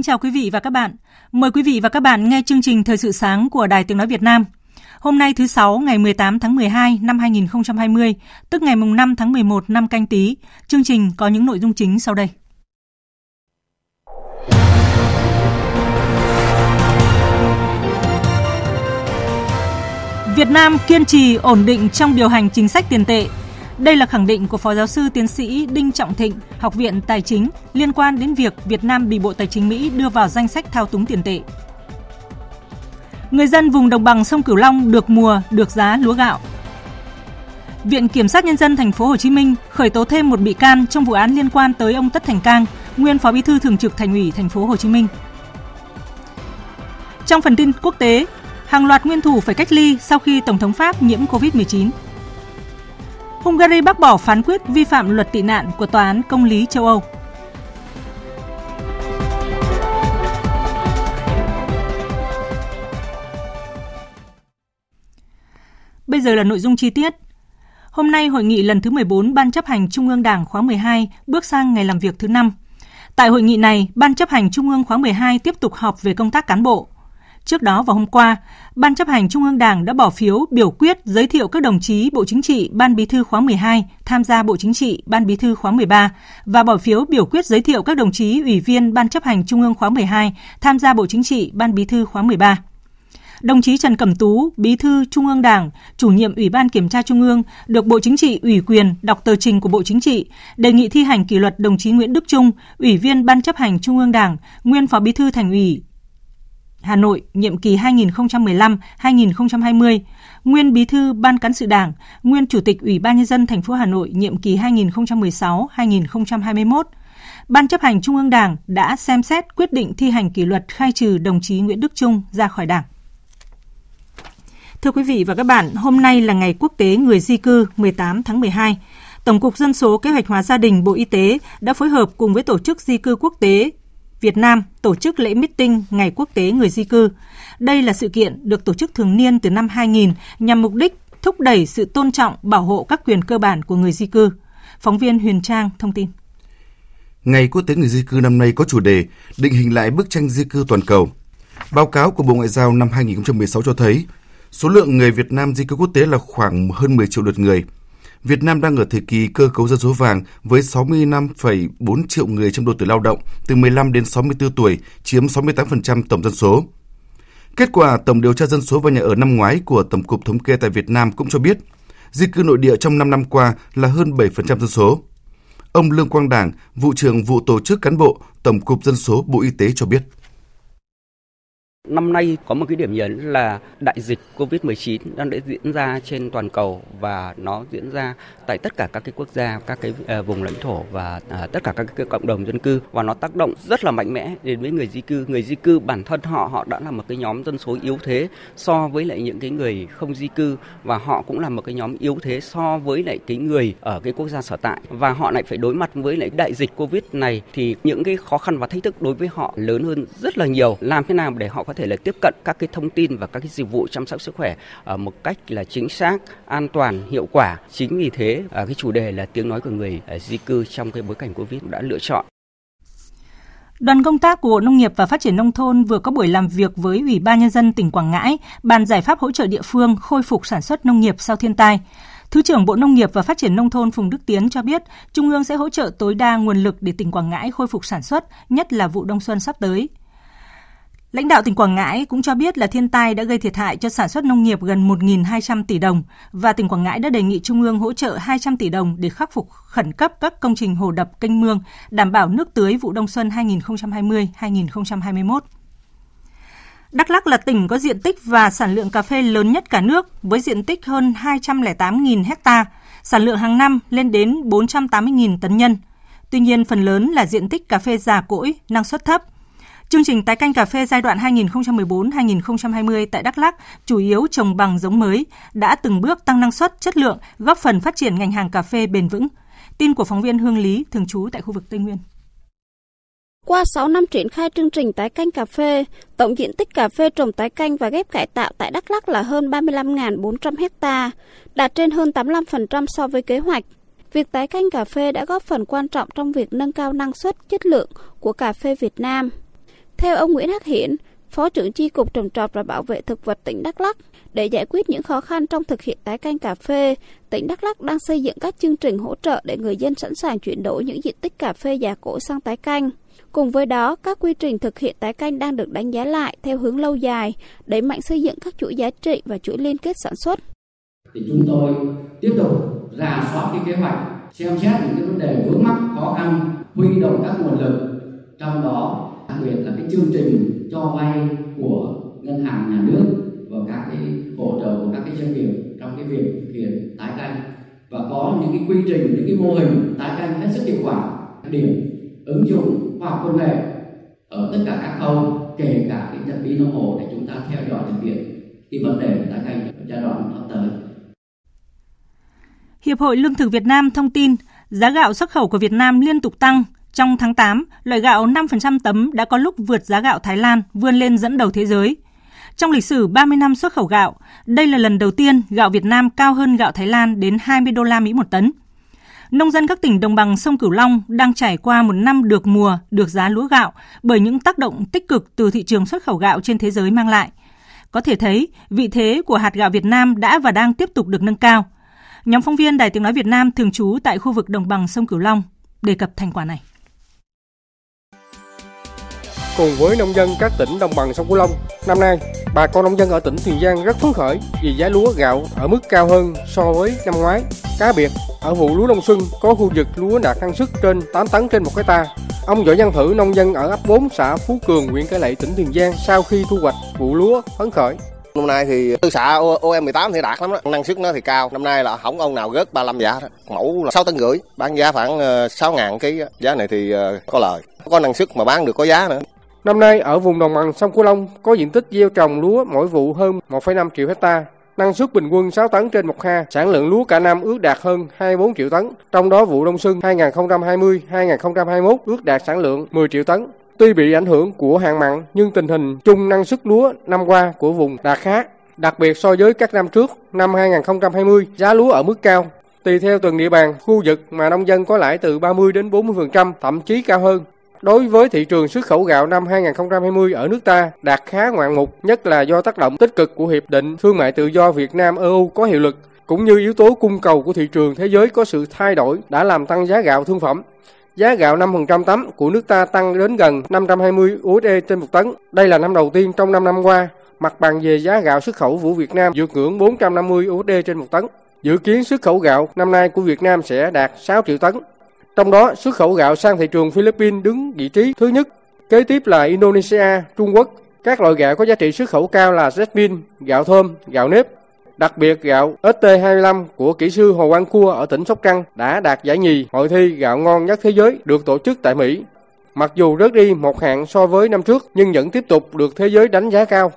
Kính chào quý vị và các bạn. Mời quý vị và các bạn nghe chương trình Thời sự sáng của Đài Tiếng Nói Việt Nam. Hôm nay thứ Sáu ngày 18 tháng 12 năm 2020, tức ngày mùng 5 tháng 11 năm canh tí, chương trình có những nội dung chính sau đây. Việt Nam kiên trì ổn định trong điều hành chính sách tiền tệ, đây là khẳng định của Phó Giáo sư Tiến sĩ Đinh Trọng Thịnh, Học viện Tài chính liên quan đến việc Việt Nam bị Bộ Tài chính Mỹ đưa vào danh sách thao túng tiền tệ. Người dân vùng đồng bằng sông Cửu Long được mùa, được giá lúa gạo. Viện Kiểm sát Nhân dân thành phố Hồ Chí Minh khởi tố thêm một bị can trong vụ án liên quan tới ông Tất Thành Cang, nguyên Phó Bí thư Thường trực Thành ủy thành phố Hồ Chí Minh. Trong phần tin quốc tế, hàng loạt nguyên thủ phải cách ly sau khi Tổng thống Pháp nhiễm COVID-19. Hungary bác bỏ phán quyết vi phạm luật tị nạn của Tòa án Công lý châu Âu. Bây giờ là nội dung chi tiết. Hôm nay hội nghị lần thứ 14 Ban chấp hành Trung ương Đảng khóa 12 bước sang ngày làm việc thứ 5. Tại hội nghị này, Ban chấp hành Trung ương khóa 12 tiếp tục họp về công tác cán bộ. Trước đó vào hôm qua, Ban chấp hành Trung ương Đảng đã bỏ phiếu biểu quyết giới thiệu các đồng chí Bộ Chính trị Ban Bí thư khóa 12 tham gia Bộ Chính trị Ban Bí thư khóa 13 và bỏ phiếu biểu quyết giới thiệu các đồng chí Ủy viên Ban chấp hành Trung ương khóa 12 tham gia Bộ Chính trị Ban Bí thư khóa 13. Đồng chí Trần Cẩm Tú, Bí thư Trung ương Đảng, chủ nhiệm Ủy ban Kiểm tra Trung ương, được Bộ Chính trị ủy quyền đọc tờ trình của Bộ Chính trị, đề nghị thi hành kỷ luật đồng chí Nguyễn Đức Trung, Ủy viên Ban chấp hành Trung ương Đảng, nguyên Phó Bí thư Thành ủy, Hà Nội nhiệm kỳ 2015-2020, nguyên Bí thư Ban cán sự Đảng, nguyên Chủ tịch Ủy ban nhân dân thành phố Hà Nội nhiệm kỳ 2016-2021. Ban chấp hành Trung ương Đảng đã xem xét quyết định thi hành kỷ luật khai trừ đồng chí Nguyễn Đức Trung ra khỏi Đảng. Thưa quý vị và các bạn, hôm nay là ngày quốc tế người di cư 18 tháng 12. Tổng cục Dân số Kế hoạch hóa gia đình Bộ Y tế đã phối hợp cùng với Tổ chức Di cư Quốc tế Việt Nam tổ chức lễ meeting Ngày Quốc tế Người di cư. Đây là sự kiện được tổ chức thường niên từ năm 2000 nhằm mục đích thúc đẩy sự tôn trọng, bảo hộ các quyền cơ bản của người di cư. Phóng viên Huyền Trang thông tin. Ngày Quốc tế Người di cư năm nay có chủ đề định hình lại bức tranh di cư toàn cầu. Báo cáo của Bộ Ngoại giao năm 2016 cho thấy số lượng người Việt Nam di cư quốc tế là khoảng hơn 10 triệu lượt người – Việt Nam đang ở thời kỳ cơ cấu dân số vàng với 65,4 triệu người trong độ tuổi lao động từ 15 đến 64 tuổi, chiếm 68% tổng dân số. Kết quả tổng điều tra dân số và nhà ở năm ngoái của Tổng cục Thống kê tại Việt Nam cũng cho biết, di cư nội địa trong 5 năm qua là hơn 7% dân số. Ông Lương Quang Đảng, vụ trưởng vụ tổ chức cán bộ, Tổng cục Dân số Bộ Y tế cho biết. Năm nay có một cái điểm nhấn là đại dịch Covid-19 đang đã diễn ra trên toàn cầu và nó diễn ra tại tất cả các cái quốc gia, các cái ờ, vùng lãnh thổ và ờ, tất cả các cái cộng đồng dân cư và nó tác động rất là mạnh mẽ đến với người di cư. Người di cư bản thân họ họ đã là một cái nhóm dân số yếu thế so với lại những cái người không di cư và họ cũng là một cái nhóm yếu thế so với lại cái người ở cái quốc gia sở tại và họ lại phải đối mặt với lại đại dịch Covid này thì những cái khó khăn và thách thức đối với họ lớn hơn rất là nhiều. Làm thế nào để họ có thể là tiếp cận các cái thông tin và các cái dịch vụ chăm sóc sức khỏe ở một cách là chính xác, an toàn, hiệu quả. Chính vì thế ờ, cái chủ đề là tiếng nói của người ờ, di cư trong cái bối cảnh Covid đã lựa chọn. Đoàn công tác của Bộ Nông nghiệp và Phát triển Nông thôn vừa có buổi làm việc với Ủy ban Nhân dân tỉnh Quảng Ngãi bàn giải pháp hỗ trợ địa phương khôi phục sản xuất nông nghiệp sau thiên tai. Thứ trưởng Bộ Nông nghiệp và Phát triển Nông thôn Phùng Đức Tiến cho biết, Trung ương sẽ hỗ trợ tối đa nguồn lực để tỉnh Quảng Ngãi khôi phục sản xuất, nhất là vụ đông xuân sắp tới. Lãnh đạo tỉnh Quảng Ngãi cũng cho biết là thiên tai đã gây thiệt hại cho sản xuất nông nghiệp gần 1.200 tỷ đồng và tỉnh Quảng Ngãi đã đề nghị Trung ương hỗ trợ 200 tỷ đồng để khắc phục khẩn cấp các công trình hồ đập kênh mương, đảm bảo nước tưới vụ đông xuân 2020-2021. Đắk Lắk là tỉnh có diện tích và sản lượng cà phê lớn nhất cả nước với diện tích hơn 208.000 ha, sản lượng hàng năm lên đến 480.000 tấn nhân. Tuy nhiên, phần lớn là diện tích cà phê già cỗi, năng suất thấp. Chương trình tái canh cà phê giai đoạn 2014-2020 tại Đắk Lắk chủ yếu trồng bằng giống mới, đã từng bước tăng năng suất, chất lượng, góp phần phát triển ngành hàng cà phê bền vững. Tin của phóng viên Hương Lý, thường trú tại khu vực Tây Nguyên. Qua 6 năm triển khai chương trình tái canh cà phê, tổng diện tích cà phê trồng tái canh và ghép cải tạo tại Đắk Lắk là hơn 35.400 ha, đạt trên hơn 85% so với kế hoạch. Việc tái canh cà phê đã góp phần quan trọng trong việc nâng cao năng suất, chất lượng của cà phê Việt Nam. Theo ông Nguyễn Hắc Hiển, Phó trưởng chi cục trồng trọt và bảo vệ thực vật tỉnh Đắk Lắk, để giải quyết những khó khăn trong thực hiện tái canh cà phê, tỉnh Đắk Lắk đang xây dựng các chương trình hỗ trợ để người dân sẵn sàng chuyển đổi những diện tích cà phê già cỗi sang tái canh. Cùng với đó, các quy trình thực hiện tái canh đang được đánh giá lại theo hướng lâu dài, đẩy mạnh xây dựng các chuỗi giá trị và chuỗi liên kết sản xuất. Thì chúng tôi tiếp tục rà soát cái kế hoạch, xem xét những cái vấn đề vướng mắc khó khăn, huy động các nguồn lực, trong đó biệt là cái chương trình cho vay của ngân hàng nhà nước và các cái hỗ trợ của các cái doanh nghiệp trong cái việc thực hiện tái canh và có những cái quy trình, những cái mô hình tái canh hết sức hiệu quả điểm, ứng dụng khoa học công nghệ ở tất cả các khâu, kể cả cái nhận biết nông hộ để chúng ta theo dõi thực hiện cái vấn đề tái canh giai đoạn sắp tới. Hiệp hội Lương thực Việt Nam thông tin, giá gạo xuất khẩu của Việt Nam liên tục tăng. Trong tháng 8, loại gạo 5% tấm đã có lúc vượt giá gạo Thái Lan, vươn lên dẫn đầu thế giới. Trong lịch sử 30 năm xuất khẩu gạo, đây là lần đầu tiên gạo Việt Nam cao hơn gạo Thái Lan đến 20 đô la Mỹ một tấn. Nông dân các tỉnh đồng bằng sông Cửu Long đang trải qua một năm được mùa, được giá lúa gạo bởi những tác động tích cực từ thị trường xuất khẩu gạo trên thế giới mang lại. Có thể thấy, vị thế của hạt gạo Việt Nam đã và đang tiếp tục được nâng cao. Nhóm phóng viên Đài Tiếng Nói Việt Nam thường trú tại khu vực đồng bằng sông Cửu Long đề cập thành quả này. Cùng với nông dân các tỉnh đồng bằng sông Cửu Long, năm nay bà con nông dân ở tỉnh Tiền Giang rất phấn khởi vì giá lúa gạo ở mức cao hơn so với năm ngoái. Cá biệt, ở vụ lúa đông xuân có khu vực lúa đạt năng suất trên 8 tấn trên một hecta. Ông Võ Văn Thử, nông dân ở ấp 4 xã Phú Cường, huyện Cái Lậy, tỉnh Tiền Giang sau khi thu hoạch vụ lúa phấn khởi. Năm nay thì tư xã OM18 thì đạt lắm đó, năng suất nó thì cao. Năm nay là không ông nào rớt 35 giá. Mẫu là 6 tấn rưỡi, bán giá khoảng ờ, 6 ngàn ký. Giá này thì ờ, có lời. Có năng suất mà bán được có giá nữa. Năm nay ở vùng đồng bằng sông Cửu Long có diện tích gieo trồng lúa mỗi vụ hơn 1,5 triệu hecta, năng suất bình quân 6 tấn trên một ha, sản lượng lúa cả năm ước đạt hơn 24 triệu tấn. Trong đó vụ đông xuân 2020-2021 ước đạt sản lượng 10 triệu tấn. Tuy bị ảnh hưởng của hạn mặn nhưng tình hình chung năng suất lúa năm qua của vùng đạt khá. Đặc biệt so với các năm trước, năm 2020 giá lúa ở mức cao. Tùy theo từng địa bàn, khu vực mà nông dân có lãi từ 30 đến 40%, thậm chí cao hơn. Đối với thị trường xuất khẩu gạo năm 2020 ở nước ta đạt khá ngoạn mục, nhất là do tác động tích cực của Hiệp định Thương mại Tự do Việt Nam-EU có hiệu lực, cũng như yếu tố cung cầu của thị trường thế giới có sự thay đổi đã làm tăng giá gạo thương phẩm. Giá gạo 5% tấm của nước ta tăng đến gần 520 USD trên một tấn. Đây là năm đầu tiên trong 5 năm qua, mặt bằng về giá gạo xuất khẩu của Việt Nam vượt ngưỡng 450 USD trên một tấn. Dự kiến xuất khẩu gạo năm nay của Việt Nam sẽ đạt 6 triệu tấn. Trong đó, xuất khẩu gạo sang thị trường Philippines đứng vị trí thứ nhất. Kế tiếp là Indonesia, Trung Quốc. Các loại gạo có giá trị xuất khẩu cao là jasmine, gạo thơm, gạo nếp. Đặc biệt gạo ST25 của kỹ sư Hồ Quang Cua ở tỉnh Sóc Trăng đã đạt giải nhì hội thi gạo ngon nhất thế giới được tổ chức tại Mỹ. Mặc dù rớt đi một hạng so với năm trước nhưng vẫn tiếp tục được thế giới đánh giá cao.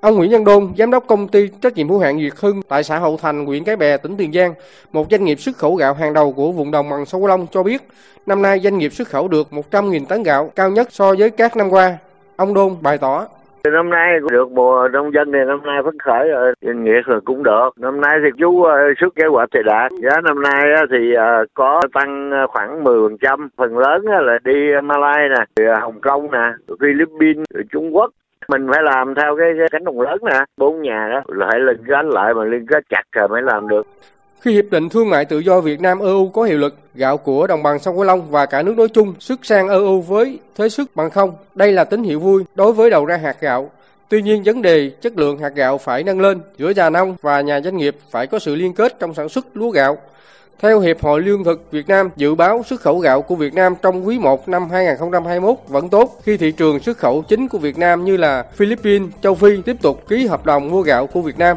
Ông Nguyễn Văn Đôn, giám đốc công ty trách nhiệm hữu hạn Việt Hưng tại xã Hậu Thành, huyện Cái Bè, tỉnh Tiền Giang, một doanh nghiệp xuất khẩu gạo hàng đầu của vùng đồng bằng sông Cửu Long cho biết, năm nay doanh nghiệp xuất khẩu được 100.000 tấn gạo, cao nhất so với các năm qua. Ông Đôn bày tỏ. Năm nay được mùa nông dân thì năm nay phấn khởi rồi, doanh nghiệp rồi cũng được. Năm nay thì chú ờ, xuất kế hoạch thì đạt. Giá năm nay thì ờ, có tăng ờ, khoảng 10%. Phần lớn là đi malaysia nè, Hồng Kông nè, Philippines, Trung Quốc mình phải làm theo cái, cái cánh đồng lớn nè bốn nhà đó là phải liên kết lại mà liên kết chặt rồi mới làm được Khi Hiệp định Thương mại Tự do Việt Nam EU có hiệu lực, gạo của đồng bằng sông Cửu Long và cả nước nói chung xuất sang EU với thế sức bằng không. Đây là tín hiệu vui đối với đầu ra hạt gạo. Tuy nhiên, vấn đề chất lượng hạt gạo phải nâng lên giữa nhà nông và nhà doanh nghiệp phải có sự liên kết trong sản xuất lúa gạo. Theo Hiệp hội Lương thực Việt Nam, dự báo xuất khẩu gạo của Việt Nam trong quý 1 năm 2021 vẫn tốt khi thị trường xuất khẩu chính của Việt Nam như là Philippines, châu Phi tiếp tục ký hợp đồng mua gạo của Việt Nam.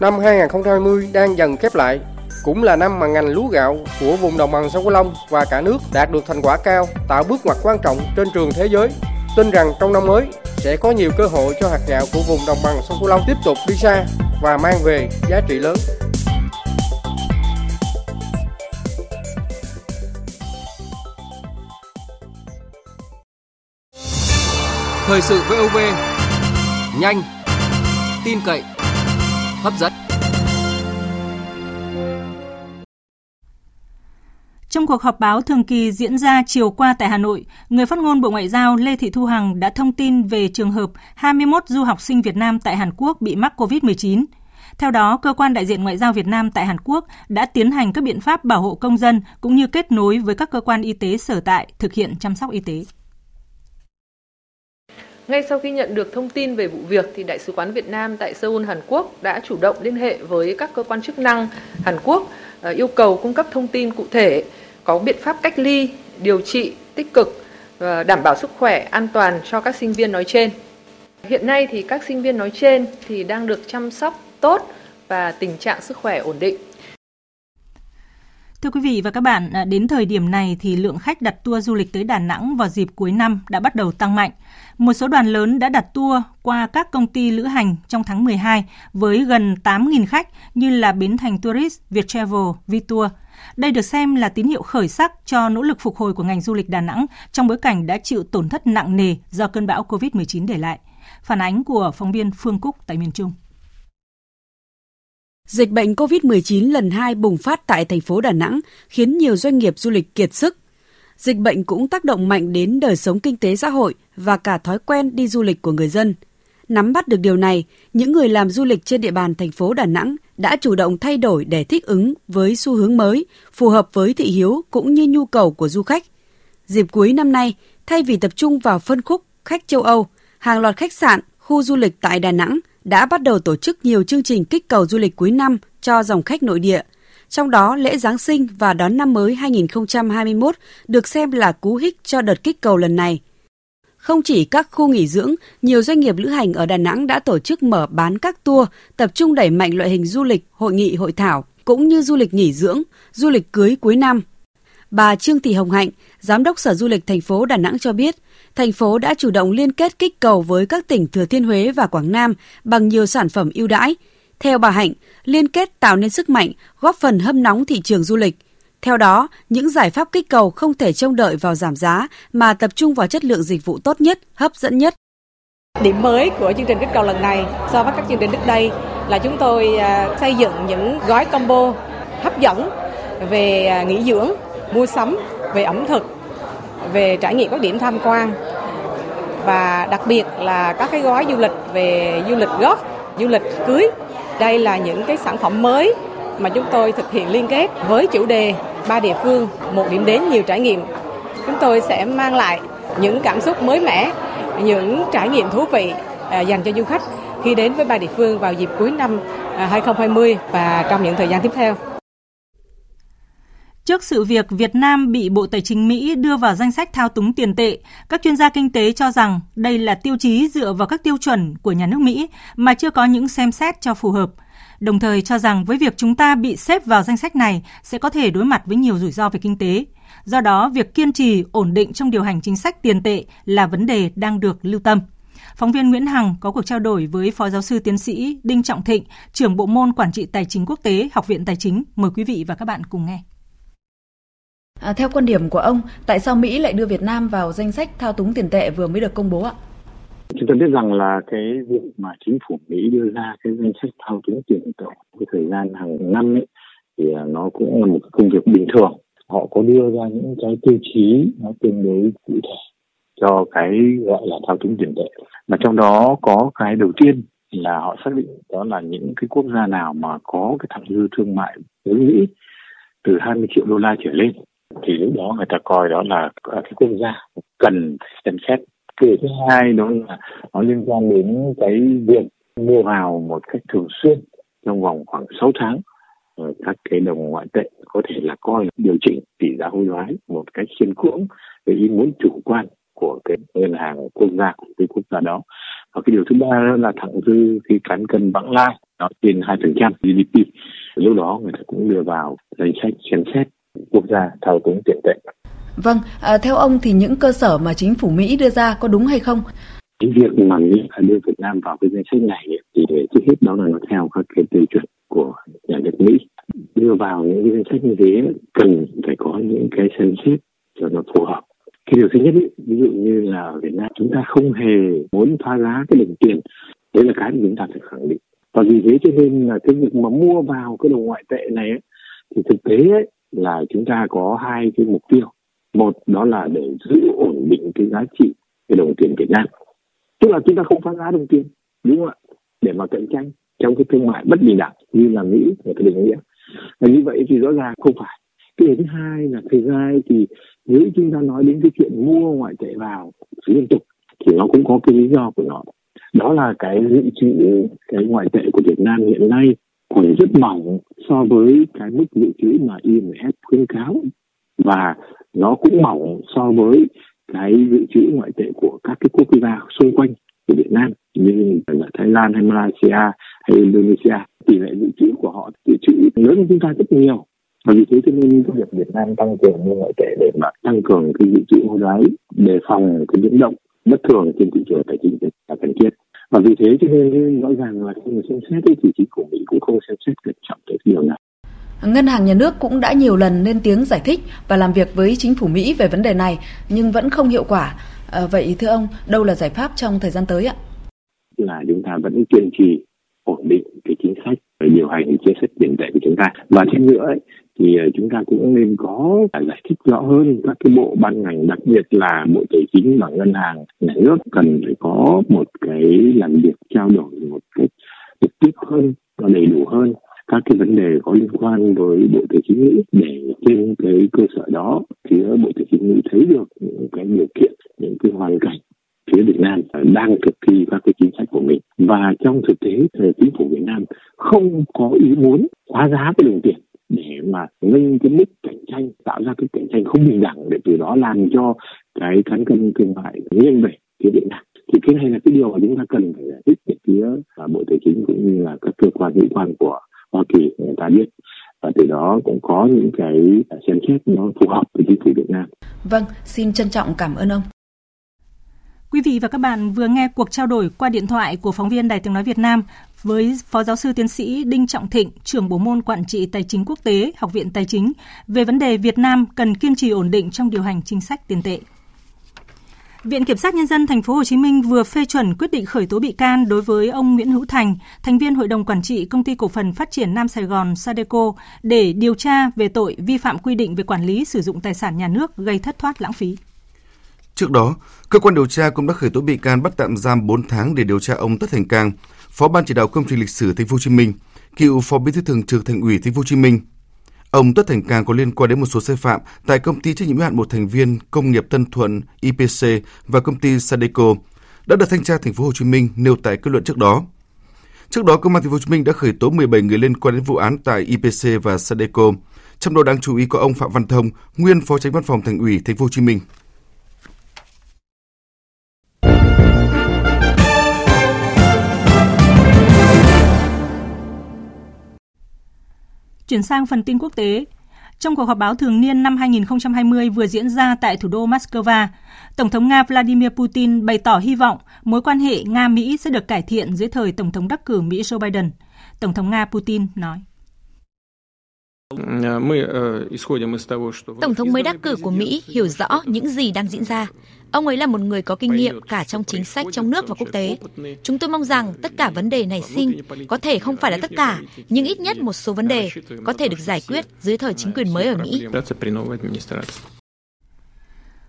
Năm 2020 đang dần khép lại, cũng là năm mà ngành lúa gạo của vùng đồng bằng sông Cửu Long và cả nước đạt được thành quả cao, tạo bước ngoặt quan trọng trên trường thế giới. Tin rằng trong năm mới sẽ có nhiều cơ hội cho hạt gạo của vùng đồng bằng sông Cửu Long tiếp tục đi xa và mang về giá trị lớn. Thời sự VOV nhanh, tin cậy, hấp dẫn. Trong cuộc họp báo thường kỳ diễn ra chiều qua tại Hà Nội, người phát ngôn Bộ Ngoại giao Lê Thị Thu Hằng đã thông tin về trường hợp 21 du học sinh Việt Nam tại Hàn Quốc bị mắc COVID-19. Theo đó, cơ quan đại diện ngoại giao Việt Nam tại Hàn Quốc đã tiến hành các biện pháp bảo hộ công dân cũng như kết nối với các cơ quan y tế sở tại thực hiện chăm sóc y tế. Ngay sau khi nhận được thông tin về vụ việc thì Đại sứ quán Việt Nam tại Seoul, Hàn Quốc đã chủ động liên hệ với các cơ quan chức năng Hàn Quốc à, yêu cầu cung cấp thông tin cụ thể, có biện pháp cách ly, điều trị tích cực, và đảm bảo sức khỏe an toàn cho các sinh viên nói trên. Hiện nay thì các sinh viên nói trên thì đang được chăm sóc tốt và tình trạng sức khỏe ổn định. Thưa quý vị và các bạn, à, đến thời điểm này thì lượng khách đặt tour du lịch tới Đà Nẵng vào dịp cuối năm đã bắt đầu tăng mạnh. Một số đoàn lớn đã đặt tour qua các công ty lữ hành trong tháng 12 với gần 8.000 khách như là Bến Thành Tourist, Viettravel, Vitour. Đây được xem là tín hiệu khởi sắc cho nỗ lực phục hồi của ngành du lịch Đà Nẵng trong bối cảnh đã chịu tổn thất nặng nề do cơn bão COVID-19 để lại. Phản ánh của phóng viên Phương Cúc tại miền Trung. Dịch bệnh COVID-19 lần 2 bùng phát tại thành phố Đà Nẵng khiến nhiều doanh nghiệp du lịch kiệt sức. Dịch bệnh cũng tác động mạnh đến đời sống kinh tế xã hội và cả thói quen đi du lịch của người dân. Nắm bắt được điều này, những người làm du lịch trên địa bàn thành phố Đà Nẵng đã chủ động thay đổi để thích ứng với xu hướng mới, phù hợp với thị hiếu cũng như nhu cầu của du khách. Dịp cuối năm nay, thay vì tập trung vào phân khúc khách châu Âu, hàng loạt khách sạn, khu du lịch tại Đà Nẵng đã bắt đầu tổ chức nhiều chương trình kích cầu du lịch cuối năm cho dòng khách nội địa. Trong đó, lễ Giáng sinh và đón năm mới 2021 được xem là cú hích cho đợt kích cầu lần này. Không chỉ các khu nghỉ dưỡng, nhiều doanh nghiệp lữ hành ở Đà Nẵng đã tổ chức mở bán các tour, tập trung đẩy mạnh loại hình du lịch, hội nghị, hội thảo, cũng như du lịch nghỉ dưỡng, du lịch cưới cuối năm. Bà Trương Thị Hồng Hạnh, Giám đốc Sở Du lịch thành phố Đà Nẵng cho biết, thành phố đã chủ động liên kết kích cầu với các tỉnh Thừa Thiên Huế và Quảng Nam bằng nhiều sản phẩm ưu đãi. Theo bà Hạnh, liên kết tạo nên sức mạnh, góp phần hâm nóng thị trường du lịch. Theo đó, những giải pháp kích cầu không thể trông đợi vào giảm giá mà tập trung vào chất lượng dịch vụ tốt nhất, hấp dẫn nhất. Điểm mới của chương trình kích cầu lần này so với các chương trình trước đây là chúng tôi à, xây dựng những gói combo hấp dẫn về à, nghỉ dưỡng, mua sắm, về ẩm thực, về trải nghiệm các điểm tham quan và đặc biệt là các cái gói du lịch về du lịch góp, du lịch cưới. Đây là những cái sản phẩm mới mà chúng tôi thực hiện liên kết với chủ đề ba địa phương, một điểm đến nhiều trải nghiệm. Chúng tôi sẽ mang lại những cảm xúc mới mẻ, những trải nghiệm thú vị à, dành cho du khách khi đến với ba địa phương vào dịp cuối năm à, 2020 và trong những thời gian tiếp theo. Trước sự việc Việt Nam bị Bộ Tài chính Mỹ đưa vào danh sách thao túng tiền tệ, các chuyên gia kinh tế cho rằng đây là tiêu chí dựa vào các tiêu chuẩn của nhà nước Mỹ mà chưa có những xem xét cho phù hợp. Đồng thời cho rằng với việc chúng ta bị xếp vào danh sách này sẽ có thể đối mặt với nhiều rủi ro về kinh tế. Do đó, việc kiên trì, ổn định trong điều hành chính sách tiền tệ là vấn đề đang được lưu tâm. Phóng viên Nguyễn Hằng có cuộc trao đổi với Phó Giáo sư Tiến sĩ Đinh Trọng Thịnh, trưởng bộ môn Quản trị Tài chính Quốc tế, Học viện Tài chính. Mời quý vị và các bạn cùng nghe. À, theo quan điểm của ông, tại sao Mỹ lại đưa Việt Nam vào danh sách thao túng tiền tệ vừa mới được công bố ạ? Chúng ta biết rằng là cái việc mà chính phủ Mỹ đưa ra cái danh sách thao túng tiền tệ cái thời gian hàng năm ấy thì à, nó cũng là một công việc bình thường. Họ có đưa ra những cái tiêu chí nó tương đối cụ thể cho cái gọi là thao túng tiền tệ. Mà trong đó có cái đầu tiên là họ xác định đó là những cái quốc gia nào mà có cái thặng dư thương mại với Mỹ từ 20 triệu đô la trở lên thì lúc đó người ta coi đó là à, cái quốc gia cần xem xét. Cái thứ hai đó là nó liên quan đến cái việc mua vào một cách thường xuyên trong vòng khoảng 6 tháng. Ờ, các cái đồng ngoại tệ có thể là coi là điều chỉnh tỷ giá hối đoái một cách khiên cưỡng về ý muốn chủ quan của cái ngân hàng quốc gia, của cái quốc gia đó. Và cái điều thứ ba là thặng dư khi cán cân vãng lai nó trên hai phần trăm GDP lúc đó người ta cũng đưa vào danh sách xem xét quốc gia thao túng tiền tệ Vâng, à, theo ông thì những cơ sở mà chính phủ Mỹ đưa ra có đúng hay không? Cái việc mà Mỹ đưa Việt Nam vào cái danh sách này thì trước hết đó là nó theo các cái tiêu chuẩn của nhà nước Mỹ. Đưa vào những cái danh sách như thế cần phải có những cái xem xét cho nó phù hợp. Cái điều thứ nhất, ý, ví dụ như là ở Việt Nam chúng ta không hề muốn phá giá cái đồng tiền. Đấy là cái mà chúng ta phải khẳng định. Và vì thế cho nên là cái việc mà mua vào cái đồng ngoại tệ này ấy, thì thực tế ấy, là chúng ta có hai cái mục tiêu. Một, đó là để giữ ổn định cái giá trị, cái đồng tiền Việt Nam. Tức là chúng ta không phá giá đồng tiền, đúng không ạ? Để mà cạnh tranh trong cái thương mại bất bình đẳng như là Mỹ và cái định nghĩa và như vậy thì rõ ràng không phải. Cái thứ hai là thời gian thì nếu chúng ta nói đến cái chuyện mua ngoại tệ vào liên tục thì nó cũng có cái lý do của nó. Đó là cái dự trữ cái ngoại tệ của Việt Nam hiện nay còn rất mỏng so với cái mức dự trữ mà IMF khuyến cáo. Và nó cũng mỏng so với cái dự trữ ngoại tệ của các cái quốc gia xung quanh của Việt Nam, như là Thái Lan hay Malaysia hay Indonesia. Tỷ lệ dự trữ của họ dự trữ lớn hơn chúng ta rất nhiều. Và vì thế cho nên cái việc Việt Nam tăng cường như ngoại tệ để mà tăng cường cái dự trữ hối đoái đề phòng cái biến động bất thường trên thị trường tài chính là cần thiết và vì thế cho nên rõ ràng là khi mà xem xét thì chính phủ Mỹ cũng không xem xét cẩn trọng cái điều này Ngân hàng nhà nước cũng đã nhiều lần lên tiếng giải thích và làm việc với chính phủ Mỹ về vấn đề này nhưng vẫn không hiệu quả. À, vậy thưa ông, đâu là giải pháp trong thời gian tới ạ? Là chúng ta vẫn kiên trì ổn định cái chính sách và điều hành chính sách tiền tệ của chúng ta. Và thêm nữa ấy, thì ờ, chúng ta cũng nên có giải thích rõ hơn các cái bộ ban ngành đặc biệt là bộ tài chính và ngân hàng nhà nước cần phải có một cái làm việc trao đổi một cách trực tiếp hơn và đầy đủ hơn các cái vấn đề có liên quan với bộ tài chính mỹ để trên cái cơ sở đó phía bộ tài chính mỹ thấy được những cái điều kiện những cái hoàn cảnh phía Việt Nam đang thực thi các cái chính sách của mình và trong thực tế thì chính phủ Việt Nam không có ý muốn hóa giá cái đồng tiền để mà nâng cái mức cạnh tranh tạo ra cái cạnh tranh không bình đẳng để từ đó làm cho cái cán cân thương mại nghiêng về phía Việt Nam thì cái này là cái điều mà chúng ta cần phải giải thích về phía à, bộ tài chính cũng như là các cơ quan hữu quan của Hoa Kỳ người ta biết và từ đó cũng có những cái xem xét nó phù hợp với chính phủ Việt Nam. Vâng, xin trân trọng cảm ơn ông. Quý vị và các bạn vừa nghe cuộc trao đổi qua điện thoại của phóng viên Đài Tiếng Nói Việt Nam với Phó Giáo sư Tiến sĩ Đinh Trọng Thịnh, trưởng bộ môn Quản trị Tài chính Quốc tế, Học viện Tài chính, về vấn đề Việt Nam cần kiên trì ổn định trong điều hành chính sách tiền tệ. Viện Kiểm sát Nhân dân Thành phố Hồ Chí Minh vừa phê chuẩn quyết định khởi tố bị can đối với ông Nguyễn Hữu Thành, thành viên Hội đồng Quản trị Công ty Cổ phần Phát triển Nam Sài Gòn Sadeco để điều tra về tội vi phạm quy định về quản lý sử dụng tài sản nhà nước gây thất thoát lãng phí. Trước đó, cơ quan điều tra cũng đã khởi tố bị can bắt tạm giam 4 tháng để điều tra ông Tất Thành Cang, Phó ban chỉ đạo công trình lịch sử Thành phố Hồ Chí Minh, cựu Phó Bí thư Thường trực Thành ủy Thành phố Hồ Chí Minh, Ông Tất Thành Cang có liên quan đến một số sai phạm tại công ty trách nhiệm hữu hạn một thành viên công nghiệp Tân Thuận IPC và công ty Sadeco đã được thanh tra thành phố Hồ Chí Minh nêu tại kết luận trước đó. Trước đó, công an thành phố Hồ Chí Minh đã khởi tố 17 người liên quan đến vụ án tại IPC và Sadeco, trong đó đáng chú ý có ông Phạm Văn Thông, nguyên phó tránh văn phòng thành ủy thành phố Hồ Chí Minh. Chuyển sang phần tin quốc tế. Trong cuộc họp báo thường niên năm 2020 vừa diễn ra tại thủ đô Moscow, Tổng thống Nga Vladimir Putin bày tỏ hy vọng mối quan hệ Nga-Mỹ sẽ được cải thiện dưới thời Tổng thống đắc cử Mỹ Joe Biden. Tổng thống Nga Putin nói. Tổng thống mới đắc cử của Mỹ hiểu rõ những gì đang diễn ra. Ông ấy là một người có kinh nghiệm cả trong chính sách trong nước và quốc tế. Chúng tôi mong rằng tất cả vấn đề nảy sinh, có thể không phải là tất cả, nhưng ít nhất một số vấn đề có thể được giải quyết dưới thời chính quyền mới ở Mỹ.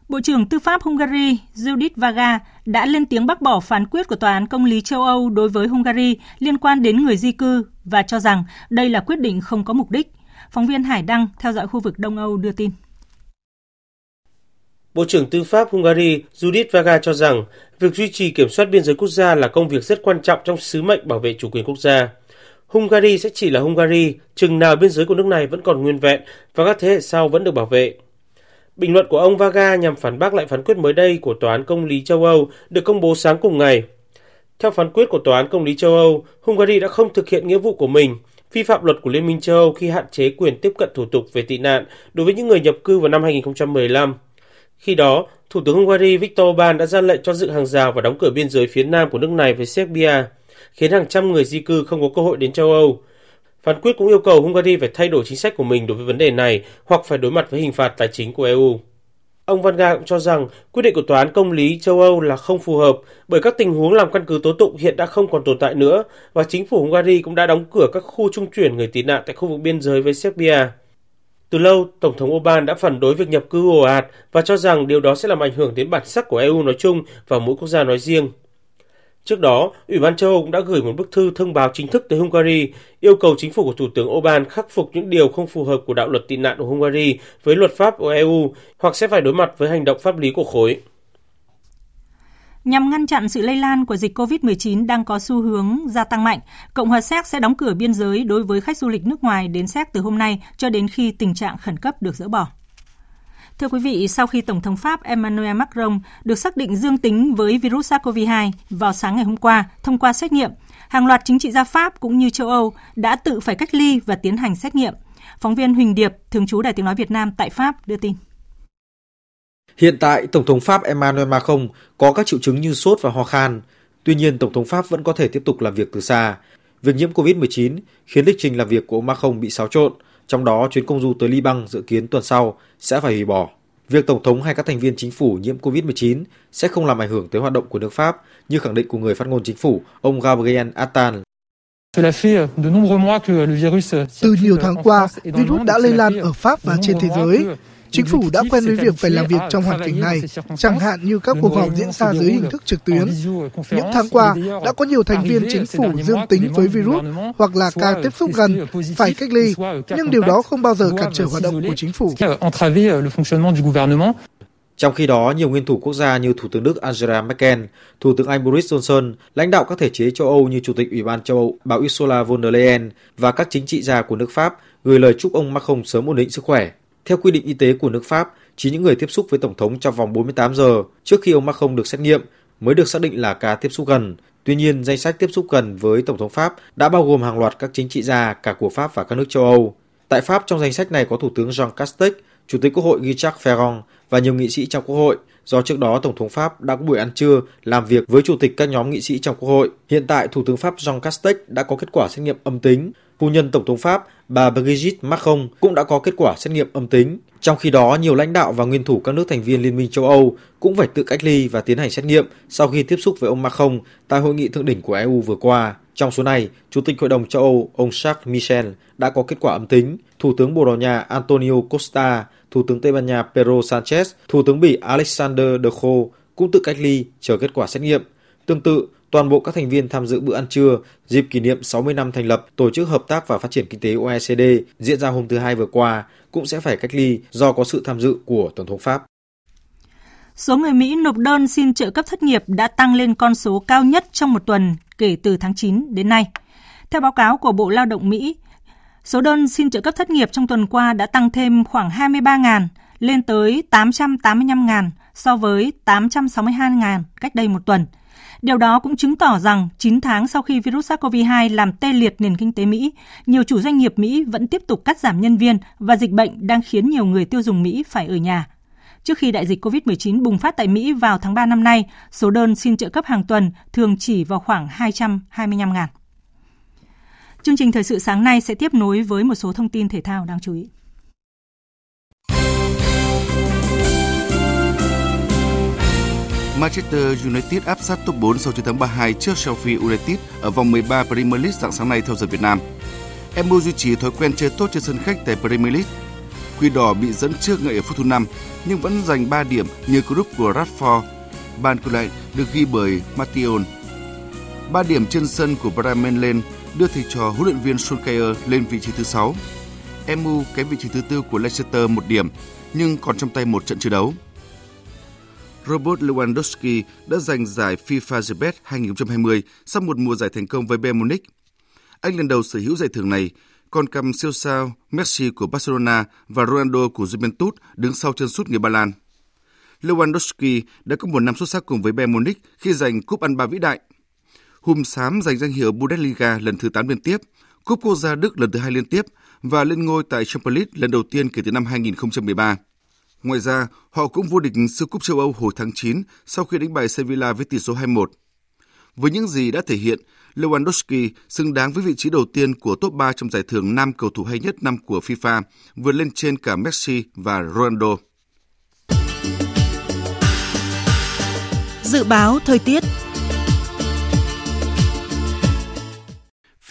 Bộ trưởng Tư pháp Hungary Judith Vaga đã lên tiếng bác bỏ phán quyết của Tòa án Công lý châu Âu đối với Hungary liên quan đến người di cư và cho rằng đây là quyết định không có mục đích. Phóng viên Hải Đăng theo dõi khu vực Đông Âu đưa tin. Bộ trưởng Tư pháp Hungary Judith Vaga cho rằng việc duy trì kiểm soát biên giới quốc gia là công việc rất quan trọng trong sứ mệnh bảo vệ chủ quyền quốc gia. Hungary sẽ chỉ là Hungary chừng nào biên giới của nước này vẫn còn nguyên vẹn và các thế hệ sau vẫn được bảo vệ. Bình luận của ông Vaga nhằm phản bác lại phán quyết mới đây của Tòa án Công lý châu Âu được công bố sáng cùng ngày. Theo phán quyết của Tòa án Công lý châu Âu, Hungary đã không thực hiện nghĩa vụ của mình, vi phạm luật của Liên minh châu Âu khi hạn chế quyền tiếp cận thủ tục về tị nạn đối với những người nhập cư vào năm 2015. Khi đó, Thủ tướng Hungary Viktor Orbán đã ra lệnh cho dựng hàng rào và đóng cửa biên giới phía nam của nước này với Serbia, khiến hàng trăm người di cư không có cơ hội đến châu Âu. Phán quyết cũng yêu cầu Hungary phải thay đổi chính sách của mình đối với vấn đề này hoặc phải đối mặt với hình phạt tài chính của EU. Ông Văn Gaal cũng cho rằng quyết định của Tòa án Công lý châu Âu là không phù hợp bởi các tình huống làm căn cứ tố tụng hiện đã không còn tồn tại nữa và chính phủ Hungary cũng đã đóng cửa các khu trung chuyển người tị nạn tại khu vực biên giới với Serbia. Từ lâu, Tổng thống Orbán đã phản đối việc nhập cư ồ ạt và cho rằng điều đó sẽ làm ảnh hưởng đến bản sắc của EU nói chung và mỗi quốc gia nói riêng. Trước đó, Ủy ban châu Âu cũng đã gửi một bức thư thông báo chính thức tới Hungary, yêu cầu chính phủ của Thủ tướng Orbán khắc phục những điều không phù hợp của đạo luật tị nạn của Hungary với luật pháp của EU hoặc sẽ phải đối mặt với hành động pháp lý của khối. Nhằm ngăn chặn sự lây lan của dịch COVID-19 đang có xu hướng gia tăng mạnh, Cộng hòa Séc sẽ đóng cửa biên giới đối với khách du lịch nước ngoài đến Séc từ hôm nay cho đến khi tình trạng khẩn cấp được dỡ bỏ. Thưa quý vị, sau khi Tổng thống Pháp Emmanuel Macron được xác định dương tính với virus SARS-CoV-2 vào sáng ngày hôm qua thông qua xét nghiệm, hàng loạt chính trị gia Pháp cũng như châu Âu đã tự phải cách ly và tiến hành xét nghiệm. Phóng viên Huỳnh Điệp, thường trú Đài Tiếng Nói Việt Nam tại Pháp đưa tin. Hiện tại, Tổng thống Pháp Emmanuel Macron có các triệu chứng như sốt và ho khan. Tuy nhiên, Tổng thống Pháp vẫn có thể tiếp tục làm việc từ xa. Việc nhiễm COVID-19 khiến lịch trình làm việc của ông Macron bị xáo trộn, trong đó chuyến công du tới Liban dự kiến tuần sau sẽ phải hủy bỏ. Việc Tổng thống hay các thành viên chính phủ nhiễm COVID-19 sẽ không làm ảnh hưởng tới hoạt động của nước Pháp, như khẳng định của người phát ngôn chính phủ, ông Gabriel Attal. Từ nhiều tháng qua, virus đã lây lan ở Pháp và trên thế giới. Chính phủ đã quen với việc phải làm việc trong hoàn cảnh này, chẳng hạn như các cuộc họp diễn ra dưới hình thức trực tuyến. Những tháng qua, đã có nhiều thành viên chính phủ dương tính với virus hoặc là ca tiếp xúc gần, phải cách ly, nhưng điều đó không bao giờ cản trở hoạt động của chính phủ. Trong khi đó, nhiều nguyên thủ quốc gia như Thủ tướng Đức Angela Merkel, Thủ tướng Anh Boris Johnson, lãnh đạo các thể chế châu Âu như Chủ tịch Ủy ban châu Âu bà Ursula von der Leyen và các chính trị gia của nước Pháp gửi lời chúc ông Macron sớm ổn định sức khỏe. Theo quy định y tế của nước Pháp, chỉ những người tiếp xúc với Tổng thống trong vòng 48 giờ trước khi ông Macron được xét nghiệm mới được xác định là ca tiếp xúc gần. Tuy nhiên, danh sách tiếp xúc gần với Tổng thống Pháp đã bao gồm hàng loạt các chính trị gia cả của Pháp và các nước châu Âu. Tại Pháp, trong danh sách này có Thủ tướng Jean Castex, Chủ tịch Quốc hội Guy Ferrand và nhiều nghị sĩ trong Quốc hội, do trước đó Tổng thống Pháp đã có buổi ăn trưa làm việc với chủ tịch các nhóm nghị sĩ trong Quốc hội. Hiện tại, Thủ tướng Pháp Jean Castex đã có kết quả xét nghiệm âm tính. Phu nhân Tổng thống Pháp, bà Brigitte Macron cũng đã có kết quả xét nghiệm âm tính. Trong khi đó, nhiều lãnh đạo và nguyên thủ các nước thành viên Liên minh châu Âu cũng phải tự cách ly và tiến hành xét nghiệm sau khi tiếp xúc với ông Macron tại hội nghị thượng đỉnh của EU vừa qua. Trong số này, Chủ tịch Hội đồng châu Âu ông Charles Michel đã có kết quả âm tính, Thủ tướng Bồ Đào Nha Antonio Costa, Thủ tướng Tây Ban Nha Pedro Sanchez, Thủ tướng Bỉ Alexander De Croo cũng tự cách ly chờ kết quả xét nghiệm. Tương tự, toàn bộ các thành viên tham dự bữa ăn trưa dịp kỷ niệm 60 năm thành lập Tổ chức Hợp tác và Phát triển Kinh tế OECD diễn ra hôm thứ Hai vừa qua cũng sẽ phải cách ly do có sự tham dự của Tổng thống Pháp. Số người Mỹ nộp đơn xin trợ cấp thất nghiệp đã tăng lên con số cao nhất trong một tuần kể từ tháng 9 đến nay. Theo báo cáo của Bộ Lao động Mỹ, số đơn xin trợ cấp thất nghiệp trong tuần qua đã tăng thêm khoảng 23.000 lên tới 885.000 so với 862.000 cách đây một tuần – Điều đó cũng chứng tỏ rằng 9 tháng sau khi virus SARS-CoV-2 làm tê liệt nền kinh tế Mỹ, nhiều chủ doanh nghiệp Mỹ vẫn tiếp tục cắt giảm nhân viên và dịch bệnh đang khiến nhiều người tiêu dùng Mỹ phải ở nhà. Trước khi đại dịch COVID-19 bùng phát tại Mỹ vào tháng 3 năm nay, số đơn xin trợ cấp hàng tuần thường chỉ vào khoảng 225 ngàn. Chương trình thời sự sáng nay sẽ tiếp nối với một số thông tin thể thao đáng chú ý. Manchester United áp sát top 4 sau chiến thắng 3-2 trước Sheffield United ở vòng 13 Premier League dạng sáng nay theo giờ Việt Nam. MU duy trì thói quen chơi tốt trên sân khách tại Premier League. Quy đỏ bị dẫn trước ngay ở phút thứ 5 nhưng vẫn giành 3 điểm như group của Radford. Bàn còn lại được ghi bởi Matthew. 3 điểm trên sân của Bremen lên đưa thầy trò huấn luyện viên Solskjaer lên vị trí thứ 6. MU cái vị trí thứ tư của Leicester một điểm nhưng còn trong tay một trận chiến đấu. Robert Lewandowski đã giành giải FIFA The Best 2020 sau một mùa giải thành công với Bayern Munich. Anh lần đầu sở hữu giải thưởng này, con cầm siêu sao Messi của Barcelona và Ronaldo của Juventus đứng sau chân sút người Ba Lan. Lewandowski đã có một năm xuất sắc cùng với Bayern Munich khi giành cúp ăn ba vĩ đại. Hùm xám giành danh hiệu Bundesliga lần thứ 8 liên tiếp, cúp quốc gia Đức lần thứ hai liên tiếp và lên ngôi tại Champions League lần đầu tiên kể từ năm 2013. Ngoài ra, họ cũng vô địch siêu cúp châu Âu hồi tháng 9 sau khi đánh bại Sevilla với tỷ số 2-1. Với những gì đã thể hiện, Lewandowski xứng đáng với vị trí đầu tiên của top 3 trong giải thưởng nam cầu thủ hay nhất năm của FIFA, vượt lên trên cả Messi và Ronaldo. Dự báo thời tiết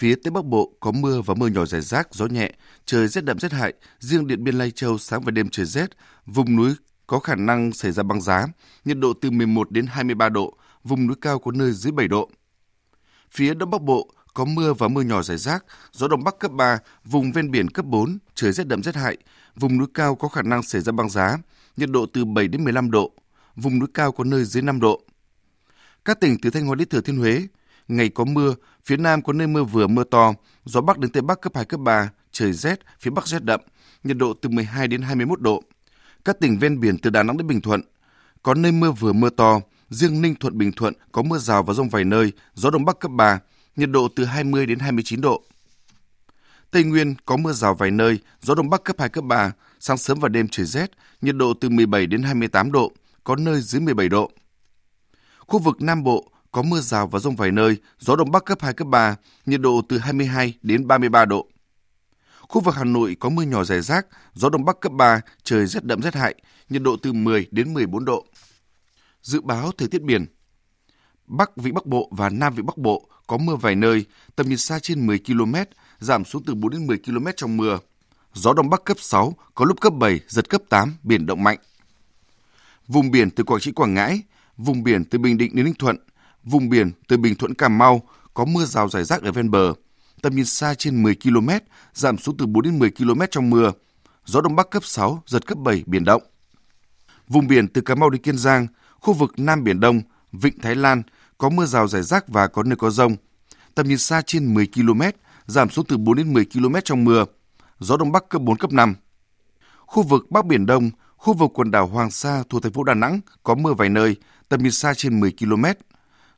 Phía Tây Bắc Bộ có mưa và mưa nhỏ rải rác, gió nhẹ, trời rét đậm rét hại, riêng Điện Biên Lai Châu sáng và đêm trời rét, vùng núi có khả năng xảy ra băng giá, nhiệt độ từ 11 đến 23 độ, vùng núi cao có nơi dưới 7 độ. Phía Đông Bắc Bộ có mưa và mưa nhỏ rải rác, gió Đông Bắc cấp 3, vùng ven biển cấp 4, trời rét đậm rét hại, vùng núi cao có khả năng xảy ra băng giá, nhiệt độ từ 7 đến 15 độ, vùng núi cao có nơi dưới 5 độ. Các tỉnh từ Thanh Hóa đến Thừa Thiên Huế, ngày có mưa, phía Nam có nơi mưa vừa mưa to, gió Bắc đến Tây Bắc cấp 2, cấp 3, trời rét, phía Bắc rét đậm, nhiệt độ từ 12 đến 21 độ. Các tỉnh ven biển từ Đà Nẵng đến Bình Thuận, có nơi mưa vừa mưa to, riêng Ninh Thuận Bình Thuận có mưa rào và rông vài nơi, gió Đông Bắc cấp 3, nhiệt độ từ 20 đến 29 độ. Tây Nguyên có mưa rào vài nơi, gió Đông Bắc cấp 2, cấp 3, sáng sớm và đêm trời rét, nhiệt độ từ 17 đến 28 độ, có nơi dưới 17 độ. Khu vực Nam Bộ có mưa rào và rông vài nơi, gió Đông Bắc cấp 2, cấp 3, nhiệt độ từ 22 đến 33 độ. Khu vực Hà Nội có mưa nhỏ rải rác, gió Đông Bắc cấp 3, trời rét đậm rét hại, nhiệt độ từ 10 đến 14 độ. Dự báo thời tiết biển Bắc Vĩ Bắc Bộ và Nam Vĩ Bắc Bộ có mưa vài nơi, tầm nhìn xa trên 10 km, giảm xuống từ 4 đến 10 km trong mưa. Gió Đông Bắc cấp 6, có lúc cấp 7, giật cấp 8, biển động mạnh. Vùng biển từ Quảng Trị Quảng Ngãi, vùng biển từ Bình Định đến Ninh Thuận, vùng biển từ Bình Thuận Cà Mau có mưa rào rải rác ở ven bờ. Tầm nhìn xa trên 10 km, giảm xuống từ 4 đến 10 km trong mưa. Gió Đông Bắc cấp 6, giật cấp 7, biển động. Vùng biển từ Cà Mau đến Kiên Giang, khu vực Nam Biển Đông, Vịnh Thái Lan có mưa rào rải rác và có nơi có rông. Tầm nhìn xa trên 10 km, giảm xuống từ 4 đến 10 km trong mưa. Gió Đông Bắc cấp 4, cấp 5. Khu vực Bắc Biển Đông, khu vực quần đảo Hoàng Sa thuộc thành phố Đà Nẵng có mưa vài nơi, tầm nhìn xa trên 10 km.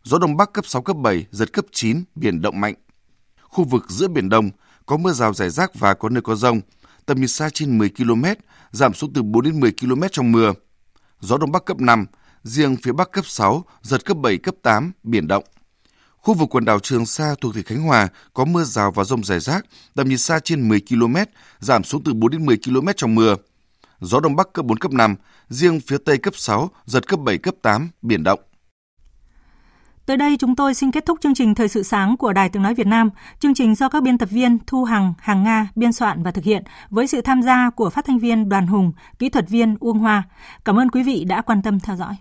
Gió Đông Bắc cấp 6, cấp 7, giật cấp 9, biển động mạnh. Khu vực giữa Biển Đông có mưa rào rải rác và có nơi có rông, tầm nhìn xa trên 10 km, giảm xuống từ 4 đến 10 km trong mưa. Gió Đông Bắc cấp 5, riêng phía Bắc cấp 6, giật cấp 7, cấp 8, biển động. Khu vực quần đảo Trường Sa thuộc tỉnh Khánh Hòa có mưa rào và rông rải rác, tầm nhìn xa trên 10 km, giảm xuống từ 4 đến 10 km trong mưa. Gió Đông Bắc cấp 4, cấp 5, riêng phía Tây cấp 6, giật cấp 7, cấp 8, biển động. Tới đây chúng tôi xin kết thúc chương trình Thời sự sáng của Đài Tiếng Nói Việt Nam. Chương trình do các biên tập viên Thu Hằng, Hàng Nga biên soạn và thực hiện với sự tham gia của phát thanh viên Đoàn Hùng, kỹ thuật viên Uông Hoa. Cảm ơn quý vị đã quan tâm theo dõi.